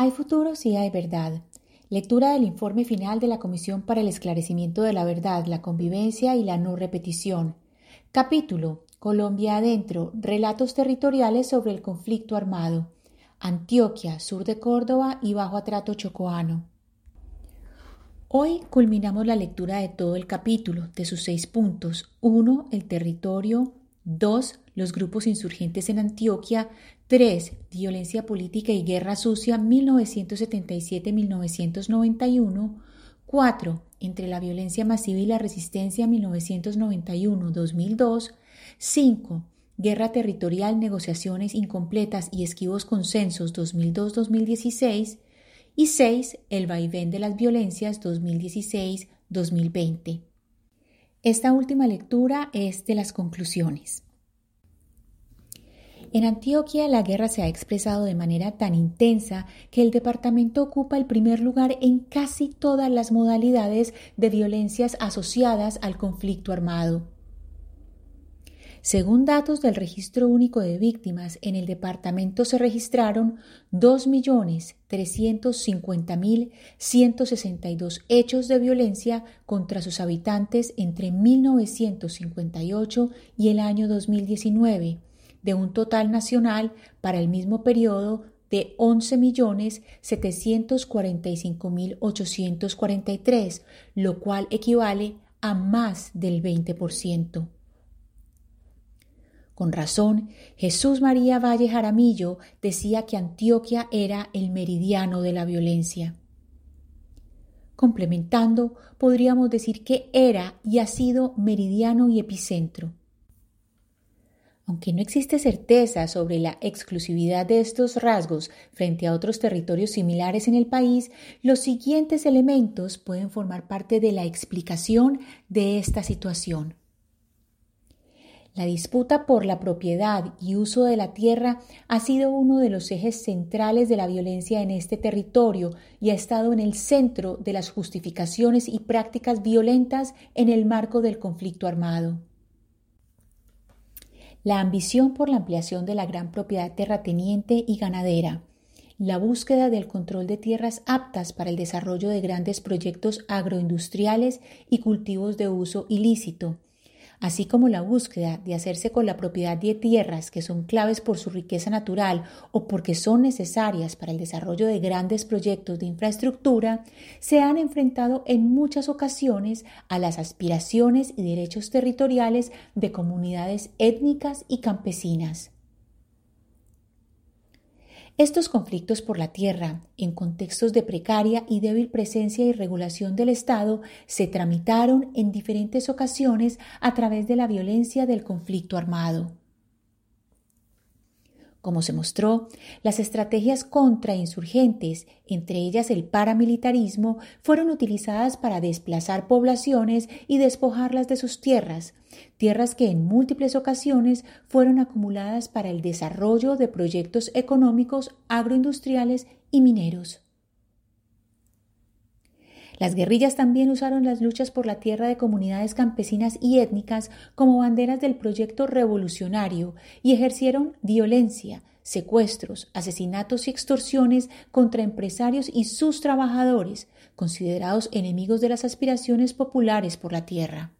Hay futuro si hay verdad. Lectura del informe final de la Comisión para el Esclarecimiento de la Verdad, la Convivencia y la No Repetición. Capítulo Colombia Adentro. Relatos territoriales sobre el conflicto armado. Antioquia, sur de Córdoba y bajo atrato chocoano. Hoy culminamos la lectura de todo el capítulo, de sus seis puntos. 1. El territorio. 2. Los grupos insurgentes en Antioquia. 3. Violencia política y guerra sucia 1977-1991. 4. Entre la violencia masiva y la resistencia 1991-2002. 5. Guerra territorial, negociaciones incompletas y esquivos consensos 2002-2016. Y 6. El vaivén de las violencias 2016-2020. Esta última lectura es de las conclusiones. En Antioquia la guerra se ha expresado de manera tan intensa que el departamento ocupa el primer lugar en casi todas las modalidades de violencias asociadas al conflicto armado. Según datos del Registro Único de Víctimas, en el departamento se registraron 2.350.162 hechos de violencia contra sus habitantes entre 1958 y el año 2019 de un total nacional para el mismo periodo de 11.745.843, lo cual equivale a más del 20%. Con razón, Jesús María Valle Jaramillo decía que Antioquia era el meridiano de la violencia. Complementando, podríamos decir que era y ha sido meridiano y epicentro. Aunque no existe certeza sobre la exclusividad de estos rasgos frente a otros territorios similares en el país, los siguientes elementos pueden formar parte de la explicación de esta situación. La disputa por la propiedad y uso de la tierra ha sido uno de los ejes centrales de la violencia en este territorio y ha estado en el centro de las justificaciones y prácticas violentas en el marco del conflicto armado. La ambición por la ampliación de la gran propiedad terrateniente y ganadera, la búsqueda del control de tierras aptas para el desarrollo de grandes proyectos agroindustriales y cultivos de uso ilícito, así como la búsqueda de hacerse con la propiedad de tierras que son claves por su riqueza natural o porque son necesarias para el desarrollo de grandes proyectos de infraestructura, se han enfrentado en muchas ocasiones a las aspiraciones y derechos territoriales de comunidades étnicas y campesinas. Estos conflictos por la tierra, en contextos de precaria y débil presencia y regulación del Estado, se tramitaron en diferentes ocasiones a través de la violencia del conflicto armado. Como se mostró, las estrategias contrainsurgentes, entre ellas el paramilitarismo, fueron utilizadas para desplazar poblaciones y despojarlas de sus tierras, tierras que en múltiples ocasiones fueron acumuladas para el desarrollo de proyectos económicos, agroindustriales y mineros. Las guerrillas también usaron las luchas por la tierra de comunidades campesinas y étnicas como banderas del proyecto revolucionario y ejercieron violencia, secuestros, asesinatos y extorsiones contra empresarios y sus trabajadores, considerados enemigos de las aspiraciones populares por la tierra.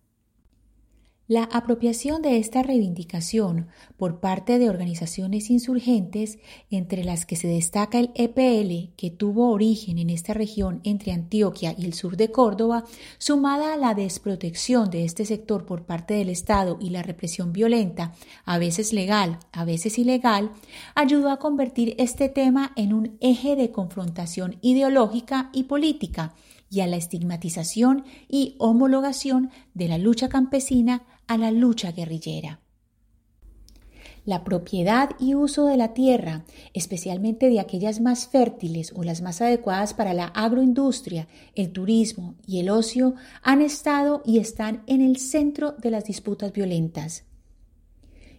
La apropiación de esta reivindicación por parte de organizaciones insurgentes, entre las que se destaca el EPL, que tuvo origen en esta región entre Antioquia y el sur de Córdoba, sumada a la desprotección de este sector por parte del Estado y la represión violenta, a veces legal, a veces ilegal, ayudó a convertir este tema en un eje de confrontación ideológica y política y a la estigmatización y homologación de la lucha campesina a la lucha guerrillera. La propiedad y uso de la tierra, especialmente de aquellas más fértiles o las más adecuadas para la agroindustria, el turismo y el ocio, han estado y están en el centro de las disputas violentas.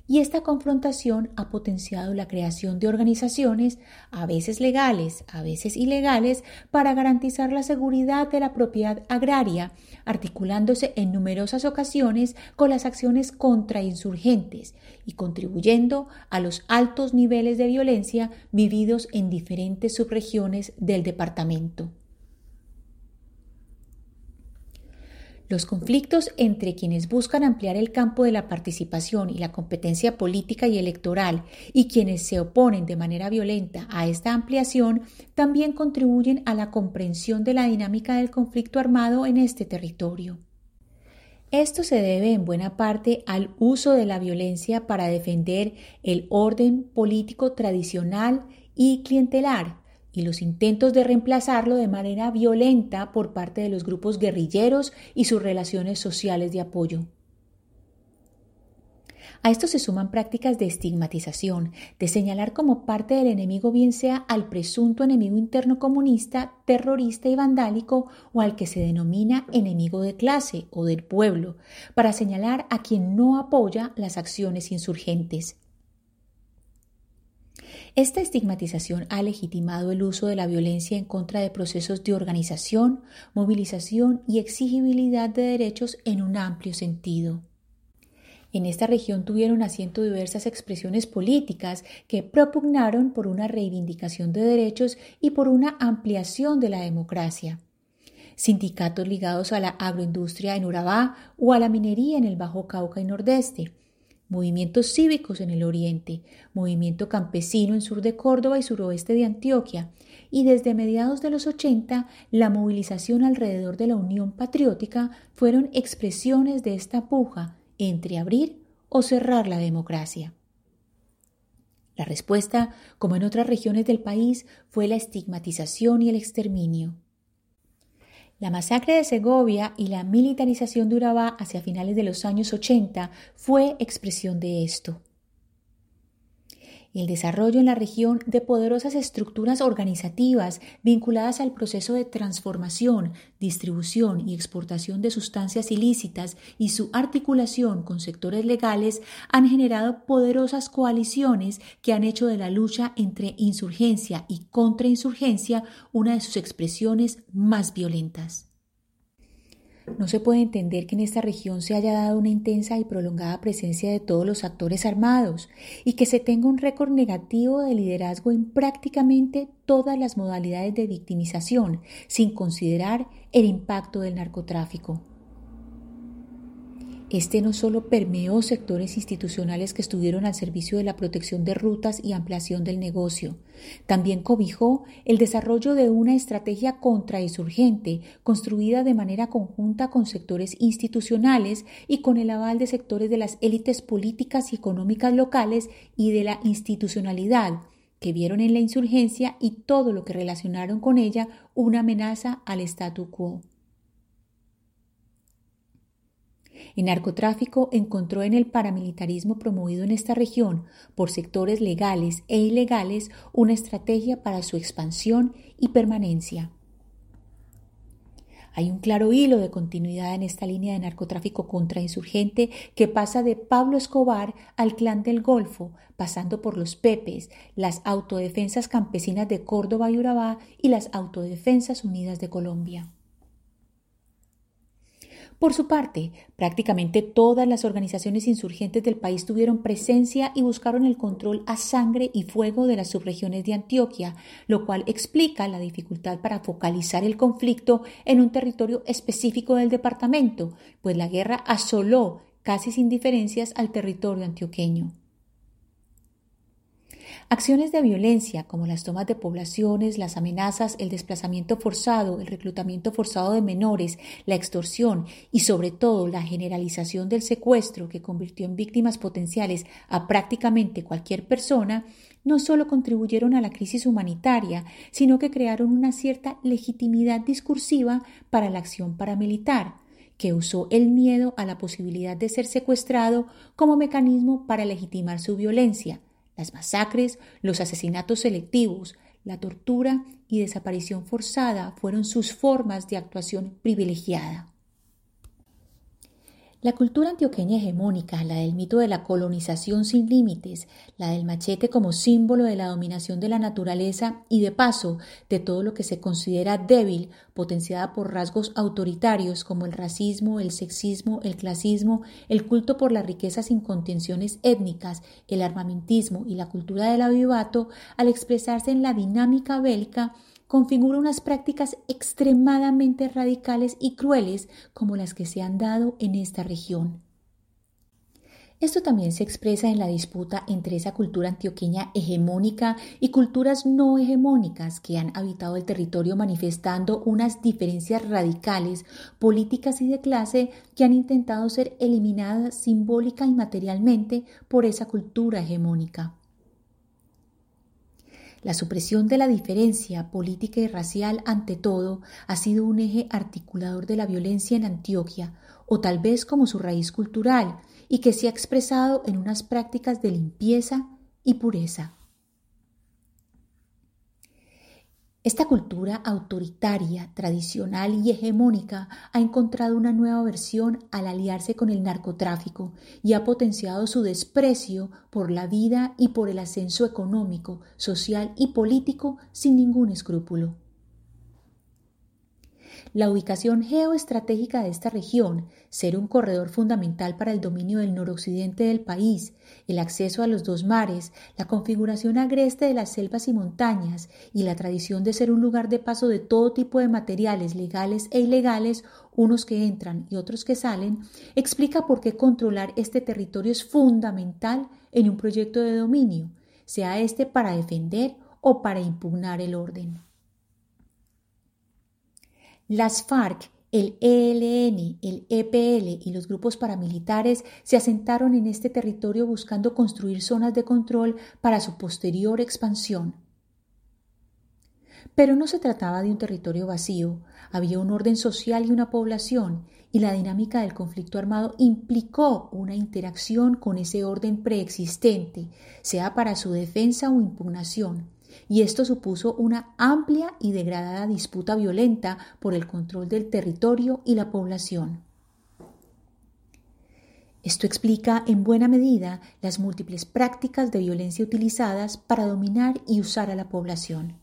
Y esta confrontación ha potenciado la creación de organizaciones, a veces legales, a veces ilegales, para garantizar la seguridad de la propiedad agraria, articulándose en numerosas ocasiones con las acciones contra insurgentes y contribuyendo a los altos niveles de violencia vividos en diferentes subregiones del departamento. Los conflictos entre quienes buscan ampliar el campo de la participación y la competencia política y electoral y quienes se oponen de manera violenta a esta ampliación también contribuyen a la comprensión de la dinámica del conflicto armado en este territorio. Esto se debe en buena parte al uso de la violencia para defender el orden político tradicional y clientelar, y los intentos de reemplazarlo de manera violenta por parte de los grupos guerrilleros y sus relaciones sociales de apoyo. A esto se suman prácticas de estigmatización, de señalar como parte del enemigo bien sea al presunto enemigo interno comunista, terrorista y vandálico o al que se denomina enemigo de clase o del pueblo, para señalar a quien no apoya las acciones insurgentes. Esta estigmatización ha legitimado el uso de la violencia en contra de procesos de organización, movilización y exigibilidad de derechos en un amplio sentido. En esta región tuvieron asiento diversas expresiones políticas que propugnaron por una reivindicación de derechos y por una ampliación de la democracia. Sindicatos ligados a la agroindustria en Urabá o a la minería en el Bajo Cauca y Nordeste, movimientos cívicos en el oriente, movimiento campesino en sur de Córdoba y suroeste de Antioquia, y desde mediados de los 80 la movilización alrededor de la Unión Patriótica fueron expresiones de esta puja entre abrir o cerrar la democracia. La respuesta, como en otras regiones del país, fue la estigmatización y el exterminio. La masacre de Segovia y la militarización de Urabá hacia finales de los años 80 fue expresión de esto el desarrollo en la región de poderosas estructuras organizativas vinculadas al proceso de transformación, distribución y exportación de sustancias ilícitas y su articulación con sectores legales han generado poderosas coaliciones que han hecho de la lucha entre insurgencia y contrainsurgencia una de sus expresiones más violentas. No se puede entender que en esta región se haya dado una intensa y prolongada presencia de todos los actores armados y que se tenga un récord negativo de liderazgo en prácticamente todas las modalidades de victimización, sin considerar el impacto del narcotráfico. Este no solo permeó sectores institucionales que estuvieron al servicio de la protección de rutas y ampliación del negocio, también cobijó el desarrollo de una estrategia contrainsurgente construida de manera conjunta con sectores institucionales y con el aval de sectores de las élites políticas y económicas locales y de la institucionalidad, que vieron en la insurgencia y todo lo que relacionaron con ella una amenaza al statu quo. El narcotráfico encontró en el paramilitarismo promovido en esta región por sectores legales e ilegales una estrategia para su expansión y permanencia. Hay un claro hilo de continuidad en esta línea de narcotráfico contrainsurgente que pasa de Pablo Escobar al clan del Golfo, pasando por los Pepes, las autodefensas campesinas de Córdoba y Urabá y las autodefensas unidas de Colombia. Por su parte, prácticamente todas las organizaciones insurgentes del país tuvieron presencia y buscaron el control a sangre y fuego de las subregiones de Antioquia, lo cual explica la dificultad para focalizar el conflicto en un territorio específico del departamento, pues la guerra asoló casi sin diferencias al territorio antioqueño. Acciones de violencia como las tomas de poblaciones, las amenazas, el desplazamiento forzado, el reclutamiento forzado de menores, la extorsión y sobre todo la generalización del secuestro que convirtió en víctimas potenciales a prácticamente cualquier persona, no solo contribuyeron a la crisis humanitaria, sino que crearon una cierta legitimidad discursiva para la acción paramilitar, que usó el miedo a la posibilidad de ser secuestrado como mecanismo para legitimar su violencia, las masacres, los asesinatos selectivos, la tortura y desaparición forzada fueron sus formas de actuación privilegiada. La cultura antioqueña hegemónica, la del mito de la colonización sin límites, la del machete como símbolo de la dominación de la naturaleza y de paso de todo lo que se considera débil, potenciada por rasgos autoritarios como el racismo, el sexismo, el clasismo, el culto por las riquezas sin contenciones étnicas, el armamentismo y la cultura del avivato, al expresarse en la dinámica bélica, configura unas prácticas extremadamente radicales y crueles como las que se han dado en esta región. Esto también se expresa en la disputa entre esa cultura antioqueña hegemónica y culturas no hegemónicas que han habitado el territorio manifestando unas diferencias radicales, políticas y de clase que han intentado ser eliminadas simbólica y materialmente por esa cultura hegemónica. La supresión de la diferencia política y racial ante todo ha sido un eje articulador de la violencia en Antioquia, o tal vez como su raíz cultural, y que se ha expresado en unas prácticas de limpieza y pureza. Esta cultura autoritaria, tradicional y hegemónica ha encontrado una nueva versión al aliarse con el narcotráfico y ha potenciado su desprecio por la vida y por el ascenso económico, social y político sin ningún escrúpulo. La ubicación geoestratégica de esta región, ser un corredor fundamental para el dominio del noroccidente del país, el acceso a los dos mares, la configuración agreste de las selvas y montañas y la tradición de ser un lugar de paso de todo tipo de materiales legales e ilegales, unos que entran y otros que salen, explica por qué controlar este territorio es fundamental en un proyecto de dominio, sea este para defender o para impugnar el orden. Las FARC, el ELN, el EPL y los grupos paramilitares se asentaron en este territorio buscando construir zonas de control para su posterior expansión. Pero no se trataba de un territorio vacío, había un orden social y una población, y la dinámica del conflicto armado implicó una interacción con ese orden preexistente, sea para su defensa o impugnación y esto supuso una amplia y degradada disputa violenta por el control del territorio y la población. Esto explica en buena medida las múltiples prácticas de violencia utilizadas para dominar y usar a la población.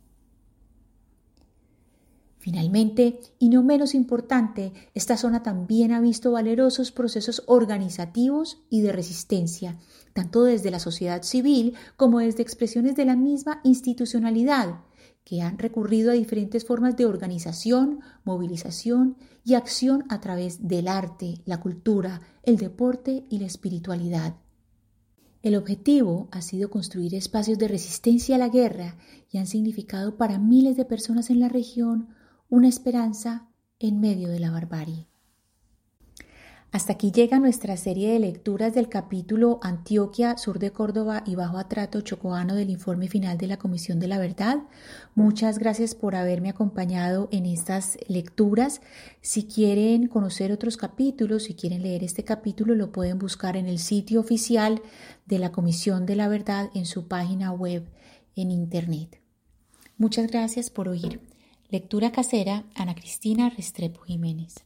Finalmente, y no menos importante, esta zona también ha visto valerosos procesos organizativos y de resistencia, tanto desde la sociedad civil como desde expresiones de la misma institucionalidad, que han recurrido a diferentes formas de organización, movilización y acción a través del arte, la cultura, el deporte y la espiritualidad. El objetivo ha sido construir espacios de resistencia a la guerra y han significado para miles de personas en la región una esperanza en medio de la barbarie. Hasta aquí llega nuestra serie de lecturas del capítulo Antioquia, sur de Córdoba y bajo atrato chocoano del informe final de la Comisión de la Verdad. Muchas gracias por haberme acompañado en estas lecturas. Si quieren conocer otros capítulos, si quieren leer este capítulo, lo pueden buscar en el sitio oficial de la Comisión de la Verdad en su página web en Internet. Muchas gracias por oír. Lectura casera, Ana Cristina Restrepo Jiménez.